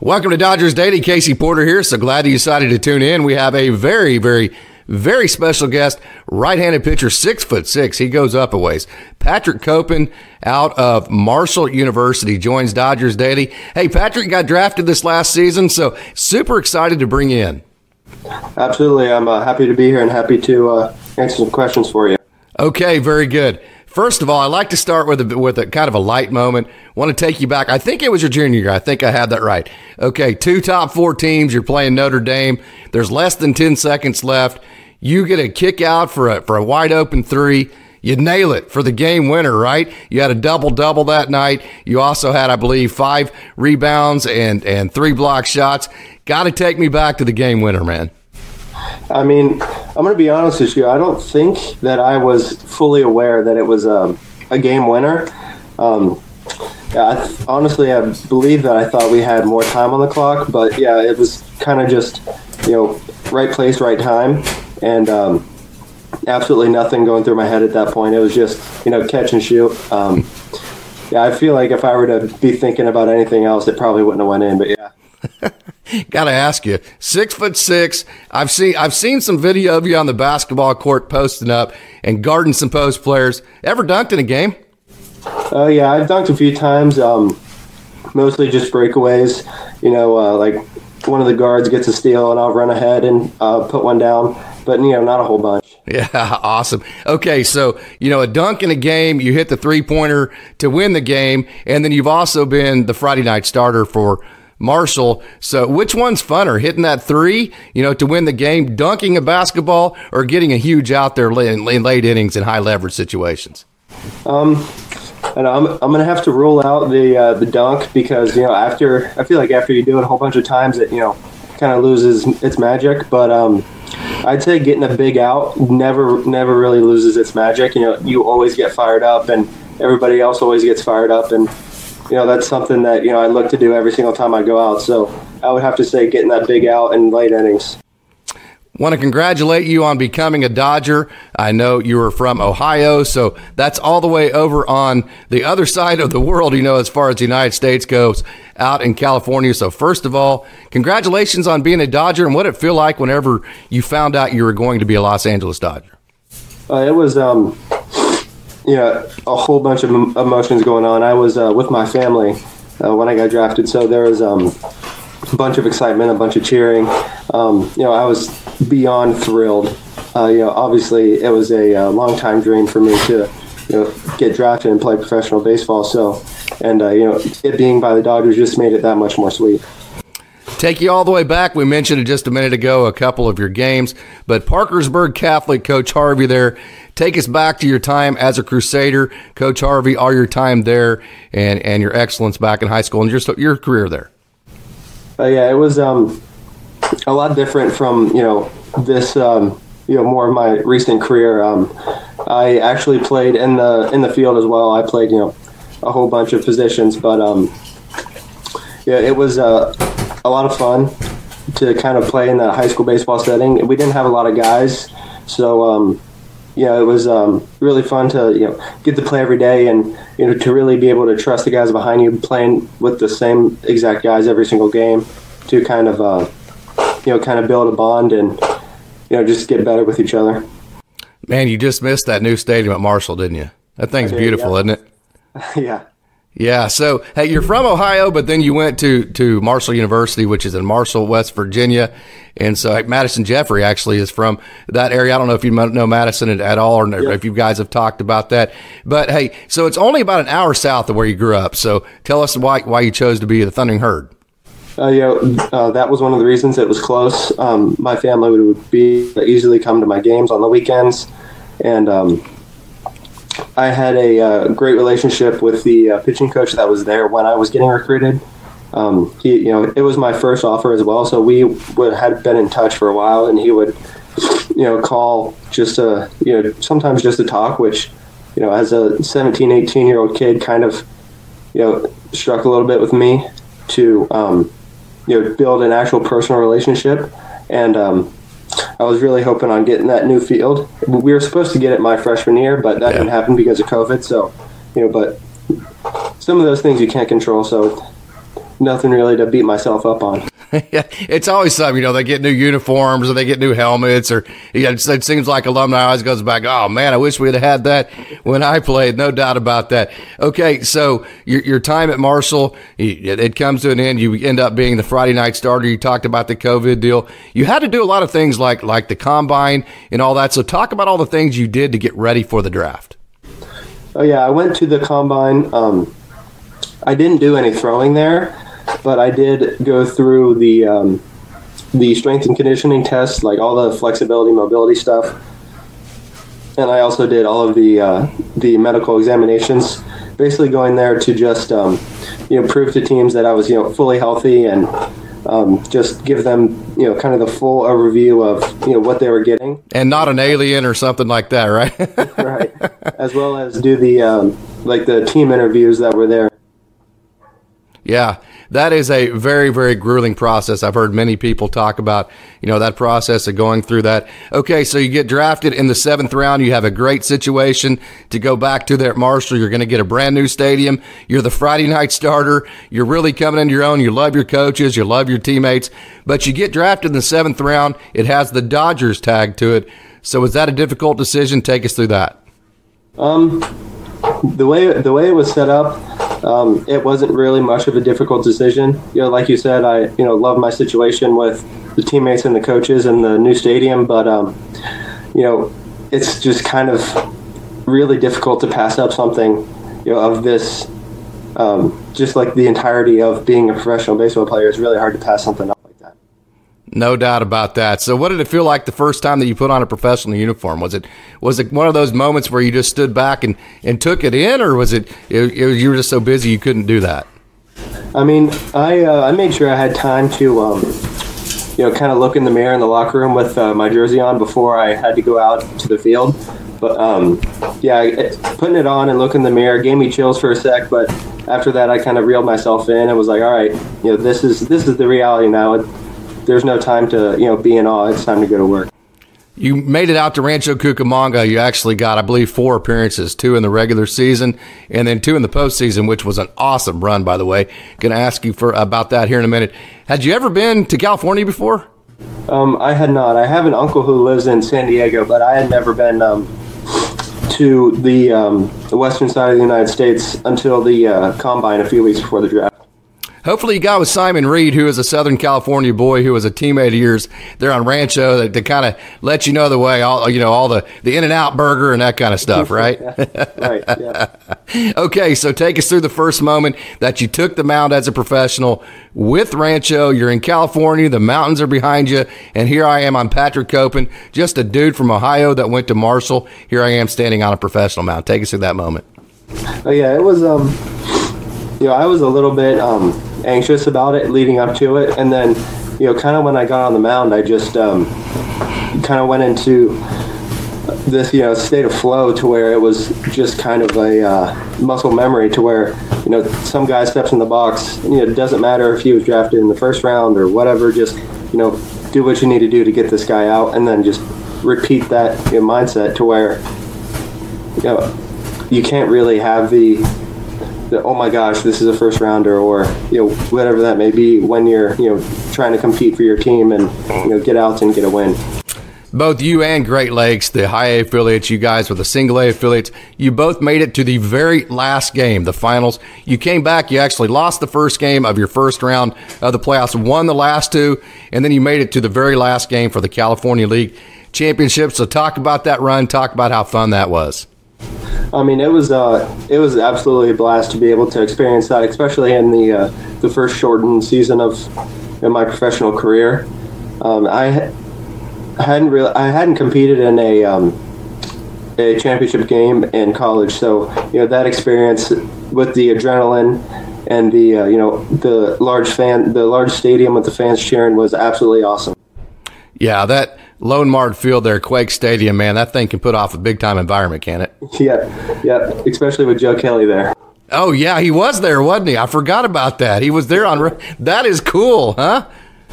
Welcome to Dodgers Daily. Casey Porter here. So glad you decided to tune in. We have a very, very, very special guest, right-handed pitcher, six foot six. He goes up a ways. Patrick Copen out of Marshall University joins Dodgers Daily. Hey, Patrick got drafted this last season, so super excited to bring you in. Absolutely, I'm uh, happy to be here and happy to uh, answer some questions for you. Okay, very good. First of all, I like to start with a, with a kind of a light moment. Want to take you back. I think it was your junior year. I think I had that right. Okay, two top four teams. You're playing Notre Dame. There's less than 10 seconds left. You get a kick out for a, for a wide open three. You nail it for the game winner, right? You had a double double that night. You also had, I believe, five rebounds and, and three block shots. Got to take me back to the game winner, man. I mean, I'm going to be honest with you. I don't think that I was fully aware that it was um, a game winner. Um, yeah, I th- honestly, I believe that I thought we had more time on the clock, but yeah, it was kind of just, you know, right place, right time, and um, absolutely nothing going through my head at that point. It was just, you know, catch and shoot. Um, yeah, I feel like if I were to be thinking about anything else, it probably wouldn't have went in. But yeah. Got to ask you, six foot six. I've seen I've seen some video of you on the basketball court posting up and guarding some post players. Ever dunked in a game? Oh uh, yeah, I've dunked a few times. Um, mostly just breakaways. You know, uh, like one of the guards gets a steal and I'll run ahead and uh, put one down. But you know, not a whole bunch. Yeah, awesome. Okay, so you know, a dunk in a game, you hit the three pointer to win the game, and then you've also been the Friday night starter for Marshall. So which one's funner, hitting that three, you know, to win the game, dunking a basketball, or getting a huge out there in, late innings in high leverage situations? Um, and I'm, I'm to have to rule out the uh, the dunk because you know after I feel like after you do it a whole bunch of times it you know kind of loses its magic. But um, I'd say getting a big out never never really loses its magic. You know you always get fired up and everybody else always gets fired up and you know that's something that you know I look to do every single time I go out. So I would have to say getting that big out in late innings. Want to congratulate you on becoming a Dodger. I know you were from Ohio, so that's all the way over on the other side of the world, you know, as far as the United States goes, out in California. So, first of all, congratulations on being a Dodger and what it feel like whenever you found out you were going to be a Los Angeles Dodger. Uh, it was, um, yeah, a whole bunch of emotions going on. I was uh, with my family uh, when I got drafted, so there was um, a bunch of excitement, a bunch of cheering. Um, you know, I was beyond thrilled. Uh, you know, obviously, it was a, a uh, long time dream for me to, you know, get drafted and play professional baseball. So, and uh, you know, it being by the Dodgers just made it that much more sweet. Take you all the way back. We mentioned it just a minute ago, a couple of your games, but Parkersburg Catholic, Coach Harvey there. Take us back to your time as a Crusader, Coach Harvey, all your time there and, and your excellence back in high school and just your career there. Uh, yeah, it was um, a lot different from, you know, this, um, you know, more of my recent career. Um, I actually played in the in the field as well. I played, you know, a whole bunch of positions, but um, yeah, it was uh, a lot of fun to kind of play in that high school baseball setting. We didn't have a lot of guys, so um, yeah, it was um, really fun to you know get to play every day and you know to really be able to trust the guys behind you playing with the same exact guys every single game to kind of uh, you know kind of build a bond and you know just get better with each other. Man, you just missed that new stadium at Marshall, didn't you? That thing's did, beautiful, yeah. isn't it? yeah. Yeah. So, hey, you're from Ohio, but then you went to, to Marshall University, which is in Marshall, West Virginia. And so like, Madison Jeffrey actually is from that area. I don't know if you know Madison at all or yeah. if you guys have talked about that. But hey, so it's only about an hour south of where you grew up. So tell us why, why you chose to be the Thundering Herd. Uh, yeah, uh, that was one of the reasons it was close. Um, my family would be easily come to my games on the weekends. And, um, I had a uh, great relationship with the uh, pitching coach that was there when I was getting recruited. Um, he, you know, it was my first offer as well, so we would had been in touch for a while, and he would, you know, call just to, you know, sometimes just to talk, which, you know, as a 17, 18 year old kid, kind of, you know, struck a little bit with me to, um, you know, build an actual personal relationship, and um, I was really hoping on getting that new field. We were supposed to get it my freshman year, but that yeah. didn't happen because of COVID. So, you know, but some of those things you can't control. So, nothing really to beat myself up on. it's always something. You know, they get new uniforms or they get new helmets, or yeah, it seems like alumni always goes back. Oh man, I wish we'd have had that when I played. No doubt about that. Okay, so your, your time at Marshall, it comes to an end. You end up being the Friday night starter. You talked about the COVID deal. You had to do a lot of things like like the combine and all that. So talk about all the things you did to get ready for the draft. Oh yeah, I went to the combine. Um, I didn't do any throwing there but I did go through the um, the strength and conditioning tests, like all the flexibility, mobility stuff, and I also did all of the uh, the medical examinations. Basically, going there to just um, you know prove to teams that I was you know fully healthy and um, just give them you know kind of the full overview of you know what they were getting, and not an alien or something like that, right? right. As well as do the um, like the team interviews that were there. Yeah, that is a very, very grueling process. I've heard many people talk about, you know, that process of going through that. Okay, so you get drafted in the seventh round. You have a great situation to go back to there at Marshall. You're going to get a brand new stadium. You're the Friday night starter. You're really coming into your own. You love your coaches. You love your teammates. But you get drafted in the seventh round. It has the Dodgers tag to it. So was that a difficult decision? Take us through that. Um, the way the way it was set up, um, it wasn't really much of a difficult decision. You know, like you said, I you know love my situation with the teammates and the coaches and the new stadium, but um, you know, it's just kind of really difficult to pass up something you know of this. Um, just like the entirety of being a professional baseball player, it's really hard to pass something up. No doubt about that. So, what did it feel like the first time that you put on a professional uniform? Was it was it one of those moments where you just stood back and, and took it in, or was it, it, it you were just so busy you couldn't do that? I mean, I uh, I made sure I had time to um, you know kind of look in the mirror in the locker room with uh, my jersey on before I had to go out to the field. But um, yeah, it, putting it on and looking in the mirror gave me chills for a sec. But after that, I kind of reeled myself in and was like, all right, you know, this is this is the reality now. There's no time to you know be in awe. It's time to go to work. You made it out to Rancho Cucamonga. You actually got, I believe, four appearances: two in the regular season, and then two in the postseason, which was an awesome run, by the way. Going to ask you for about that here in a minute. Had you ever been to California before? Um, I had not. I have an uncle who lives in San Diego, but I had never been um, to the, um, the western side of the United States until the uh, combine a few weeks before the draft. Hopefully, you got with Simon Reed, who is a Southern California boy who was a teammate of yours there on Rancho, to, to kind of let you know the way, all you know, all the the In and Out burger and that kind of stuff, right? right. Yeah. okay, so take us through the first moment that you took the mound as a professional with Rancho. You're in California, the mountains are behind you, and here I am. I'm Patrick Copen, just a dude from Ohio that went to Marshall. Here I am standing on a professional mound. Take us through that moment. Oh yeah, it was um, you know, I was a little bit um anxious about it leading up to it, and then you know, kind of when I got on the mound, I just um, kind of went into this you know state of flow to where it was just kind of a uh, muscle memory to where you know some guy steps in the box you know it doesn't matter if he was drafted in the first round or whatever just you know do what you need to do to get this guy out and then just repeat that you know, mindset to where you know you can't really have the the, oh my gosh, this is a first rounder, or you know whatever that may be when you're you know trying to compete for your team and you know get out and get a win. Both you and Great Lakes, the high A affiliates, you guys were the single A affiliates, you both made it to the very last game, the finals. You came back, you actually lost the first game of your first round of the playoffs, won the last two, and then you made it to the very last game for the California League Championship. So talk about that run, talk about how fun that was. I mean, it was uh, it was absolutely a blast to be able to experience that, especially in the uh, the first shortened season of in my professional career. Um, I hadn't really I hadn't competed in a um, a championship game in college, so you know that experience with the adrenaline and the uh, you know the large fan the large stadium with the fans cheering was absolutely awesome. Yeah, that LoanMart Field there, Quake Stadium, man, that thing can put off a big time environment, can it? Yeah, yeah, especially with Joe Kelly there. Oh yeah, he was there, wasn't he? I forgot about that. He was there on. That is cool, huh?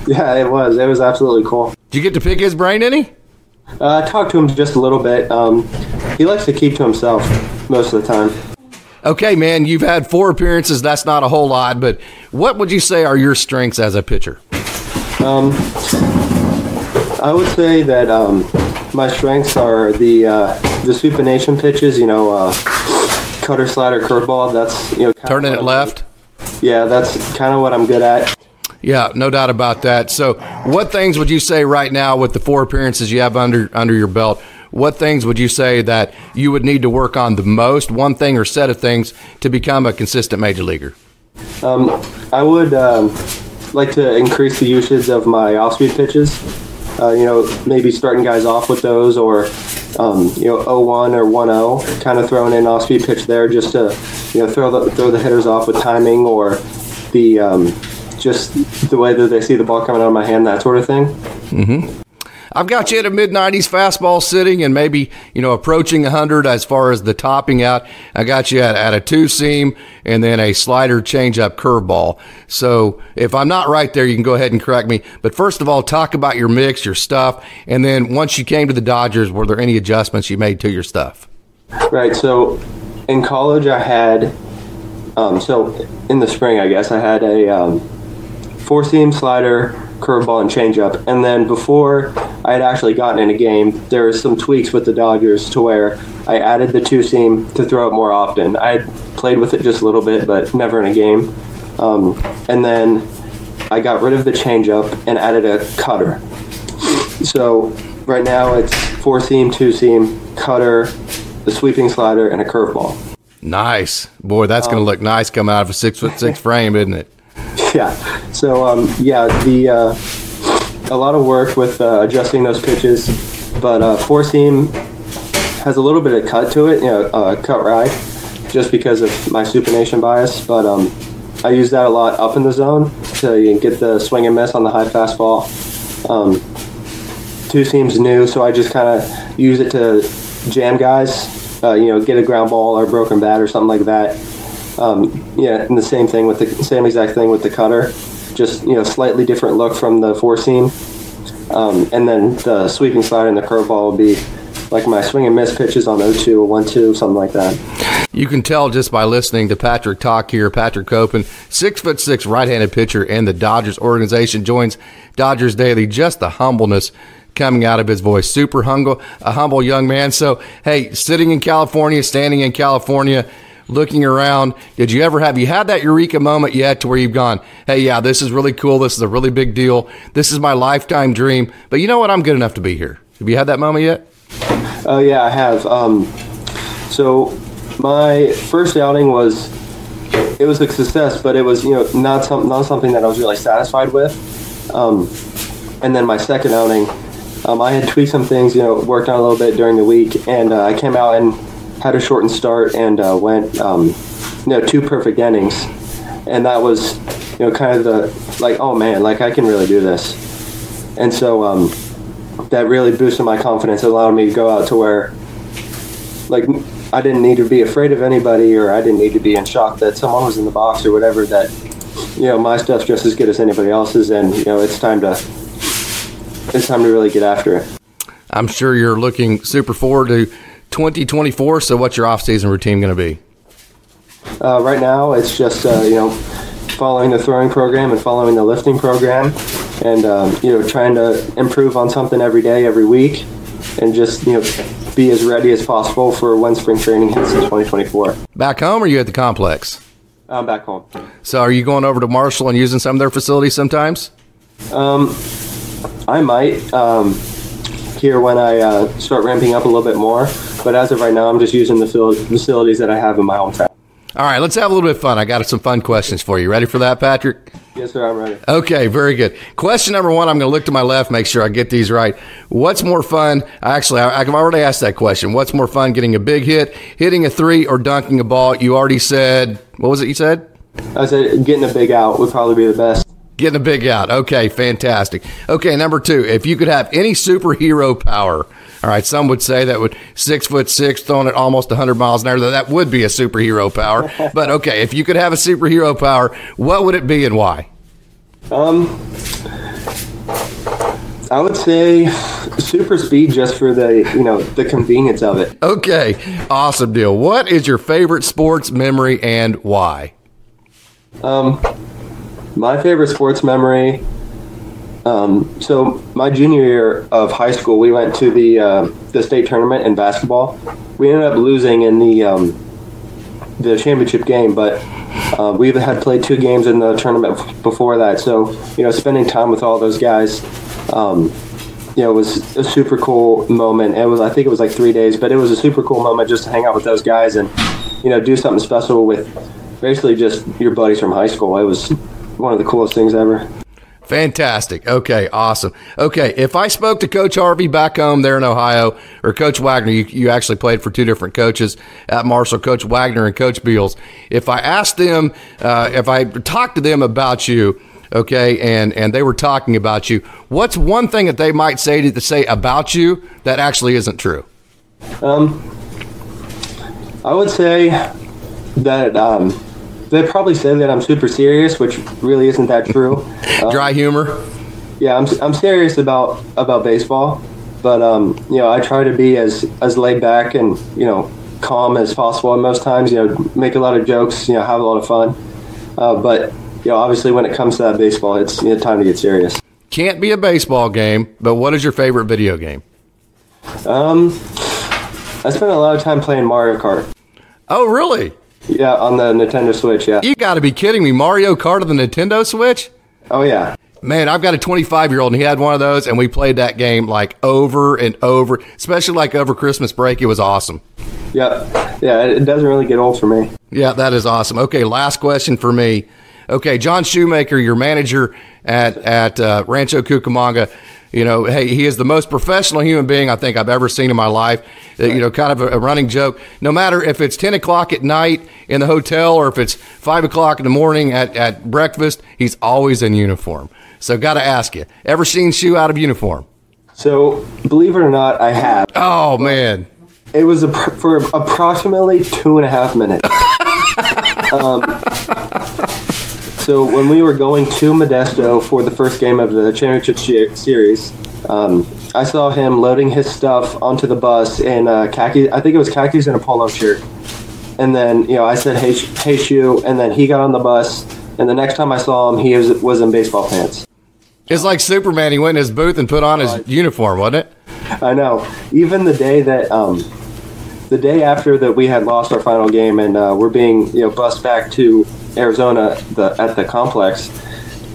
Yeah, it was. It was absolutely cool. Did you get to pick his brain any? Uh, I talked to him just a little bit. Um, he likes to keep to himself most of the time. Okay, man, you've had four appearances. That's not a whole lot, but what would you say are your strengths as a pitcher? Um, I would say that um, my strengths are the uh, the supination pitches. You know, uh, cutter, slider, curveball. That's you know turning it left. Yeah, that's kind of what I'm good at. Yeah, no doubt about that. So, what things would you say right now with the four appearances you have under under your belt? What things would you say that you would need to work on the most? One thing or set of things to become a consistent major leaguer? Um, I would um, like to increase the usage of my off-speed pitches. Uh, you know, maybe starting guys off with those, or um, you know, 0-1 or 1-0, kind of throwing in off-speed pitch there, just to you know throw the throw the hitters off with timing or the um, just the way that they see the ball coming out of my hand, that sort of thing. Mm-hmm. I've got you at a mid 90s fastball sitting and maybe, you know, approaching 100 as far as the topping out. I got you at, at a two seam and then a slider changeup curveball. So if I'm not right there, you can go ahead and correct me. But first of all, talk about your mix, your stuff. And then once you came to the Dodgers, were there any adjustments you made to your stuff? Right. So in college, I had, um, so in the spring, I guess, I had a um, four seam slider curveball and changeup. And then before I had actually gotten in a game, there was some tweaks with the Dodgers to where I added the two seam to throw it more often. I had played with it just a little bit, but never in a game. Um, and then I got rid of the changeup and added a cutter. So right now it's four seam, two seam, cutter, the sweeping slider, and a curveball. Nice, boy. That's um, going to look nice coming out of a six foot six frame, isn't it? yeah. So um, yeah, the uh, a lot of work with uh, adjusting those pitches, but uh, four seam has a little bit of cut to it, you know, uh, cut right, just because of my supination bias. But um, I use that a lot up in the zone to get the swing and miss on the high fastball. Um, two seams new, so I just kind of use it to jam guys. Uh, you know, get a ground ball or a broken bat or something like that um, yeah, and the same thing with the same exact thing with the cutter, just you know slightly different look from the four seam, um, and then the sweeping slider and the curveball will be like my swing and miss pitches on 0-2 or 1-2, something like that. You can tell just by listening to Patrick talk here. Patrick Copen, six foot six right-handed pitcher, and the Dodgers organization joins Dodgers Daily. Just the humbleness coming out of his voice. Super humble, a humble young man. So, hey, sitting in California, standing in California, looking around. Did you ever have you had that eureka moment yet to where you've gone, hey, yeah, this is really cool. This is a really big deal. This is my lifetime dream. But you know what? I'm good enough to be here. Have you had that moment yet? Oh, uh, yeah, I have. Um, so my first outing was it was a success, but it was you know not some, not something that I was really satisfied with. Um, and then my second outing, um, I had tweaked some things, you know, worked on a little bit during the week, and uh, I came out and had a shortened start and uh, went, um, you know, two perfect innings, and that was, you know, kind of the like, oh man, like I can really do this, and so um, that really boosted my confidence. It allowed me to go out to where, like, I didn't need to be afraid of anybody, or I didn't need to be in shock that someone was in the box or whatever. That, you know, my stuff's just as good as anybody else's, and you know, it's time to, it's time to really get after it. I'm sure you're looking super forward to 2024. So, what's your off-season routine going to be? Uh, right now, it's just uh, you know following the throwing program and following the lifting program, and um, you know trying to improve on something every day, every week, and just you know be as ready as possible for when spring training hits in 2024. Back home, or are you at the complex? I'm back home. So, are you going over to Marshall and using some of their facilities sometimes? Um, I might. Um, here when I uh, start ramping up a little bit more. But as of right now, I'm just using the facilities that I have in my hometown. All right, let's have a little bit of fun. I got some fun questions for you. Ready for that, Patrick? Yes, sir. I'm ready. Okay, very good. Question number one. I'm going to look to my left, make sure I get these right. What's more fun? Actually, I've already asked that question. What's more fun, getting a big hit, hitting a three, or dunking a ball? You already said. What was it? You said. I said getting a big out would probably be the best. Getting a big out. Okay, fantastic. Okay, number two, if you could have any superhero power, all right, some would say that would six foot six, throwing it almost 100 miles an hour, that would be a superhero power. but okay, if you could have a superhero power, what would it be and why? Um, I would say super speed just for the you know the convenience of it. Okay, awesome deal. What is your favorite sports memory and why? Um, my favorite sports memory. Um, so my junior year of high school, we went to the uh, the state tournament in basketball. We ended up losing in the um, the championship game, but uh, we had played two games in the tournament before that. So you know, spending time with all those guys, um, you know, was a super cool moment. It was I think it was like three days, but it was a super cool moment just to hang out with those guys and you know do something special with basically just your buddies from high school. It was one of the coolest things ever. Fantastic. Okay, awesome. Okay, if I spoke to Coach Harvey back home there in Ohio, or Coach Waggoner, you, you actually played for two different coaches at Marshall, Coach Waggoner and Coach Beals. If I asked them, uh, if I talked to them about you, okay, and and they were talking about you, what's one thing that they might say to say about you that actually isn't true? Um, I would say that um, they probably say that I'm super serious, which really isn't that true. Um, Dry humor. Yeah, I'm, I'm serious about about baseball, but um, you know I try to be as as laid back and you know calm as possible. And most times, you know, make a lot of jokes, you know, have a lot of fun. Uh, but you know, obviously, when it comes to that baseball, it's you know, time to get serious. Can't be a baseball game, but what is your favorite video game? Um, I spent a lot of time playing Mario Kart. Oh, really? Yeah, on the Nintendo Switch. Yeah. You got to be kidding me! Mario Kart on the Nintendo Switch? Oh yeah. Man, I've got a 25 year old and he had one of those, and we played that game like over and over, especially like over Christmas break. It was awesome. Yeah, yeah, it doesn't really get old for me. Yeah, that is awesome. Okay, last question for me. Okay, John Shoemaker, your manager at at uh, Rancho Cucamonga. You know, hey, he is the most professional human being I think I've ever seen in my life. Uh, you know, kind of a, a, running joke. No matter if it's 10 o'clock at night in the hotel or if it's 5 o'clock in the morning at, at breakfast, he's always in uniform. So, got to ask you, ever seen Shu out of uniform? So, believe it or not, I have. Oh, man. It was a, for approximately two and a half minutes. um, so when we were going to Modesto for the first game of the championship series, um, I saw him loading his stuff onto the bus in uh, khaki. I think it was khakis and a polo shirt. And then you know I said, "Hey, hey, Shu," and then he got on the bus. And the next time I saw him, he was, was in baseball pants. It's like Superman. He went in his booth and put on his uh, uniform, wasn't it? I know. Even the day that, um, the day after that we had lost our final game and uh, we're being you know bussed back to Arizona the, at the complex,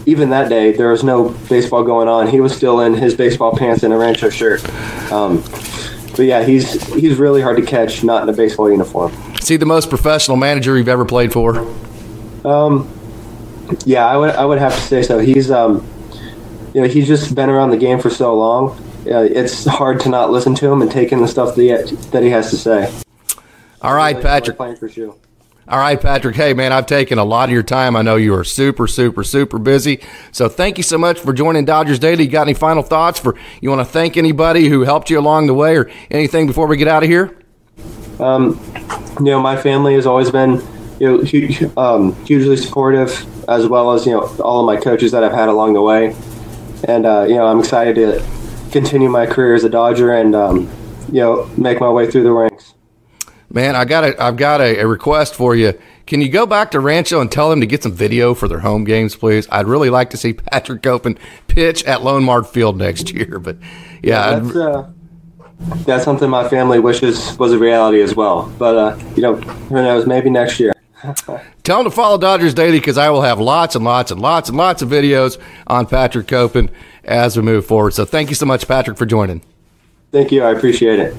even that day there was no baseball going on. He was still in his baseball pants and a Rancho shirt. Um, but yeah, he's he's really hard to catch not in a baseball uniform. Is he the most professional manager you've ever played for? Um, yeah, I would I would have to say so. He's um, you know, he's just been around the game for so long. Uh, it's hard to not listen to him and take in the stuff that he, that he has to say. All right, Patrick. All right, Patrick. Hey, man, I've taken a lot of your time. I know you are super, super, super busy. So thank you so much for joining Dodgers Daily. You got any final thoughts for you want to thank anybody who helped you along the way or anything before we get out of here? Um, you know, my family has always been you know huge, um, hugely supportive, as well as you know all of my coaches that I've had along the way, and uh, you know I'm excited to continue my career as a Dodger and um, you know make my way through the. Man, I got a, I've got a, a, request for you. Can you go back to Rancho and tell them to get some video for their home games, please? I'd really like to see Patrick Copen pitch at LoanMart Field next year. But yeah, yeah that's, uh, that's, something my family wishes was a reality as well. But uh, you know, who knows? Maybe next year. Tell them to follow Dodgers Daily because I will have lots and lots and lots and lots of videos on Patrick Copen as we move forward. So thank you so much, Patrick, for joining. Thank you. I appreciate it.